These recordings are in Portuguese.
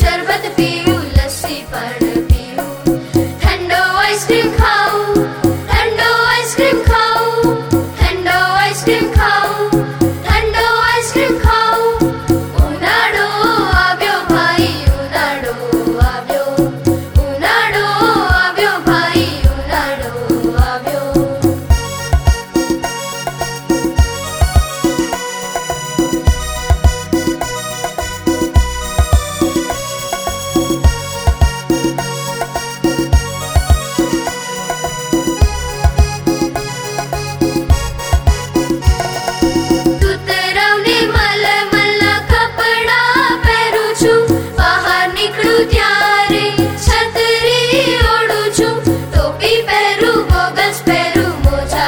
शरबत पीऊ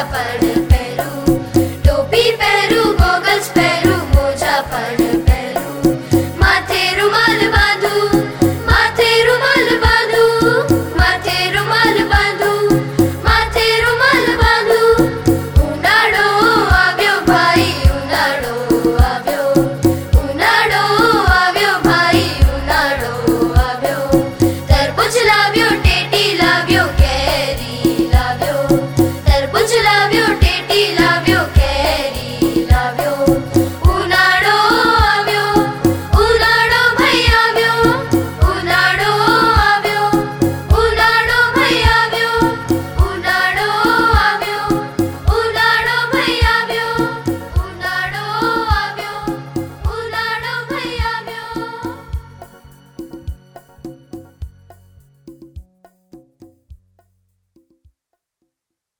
படு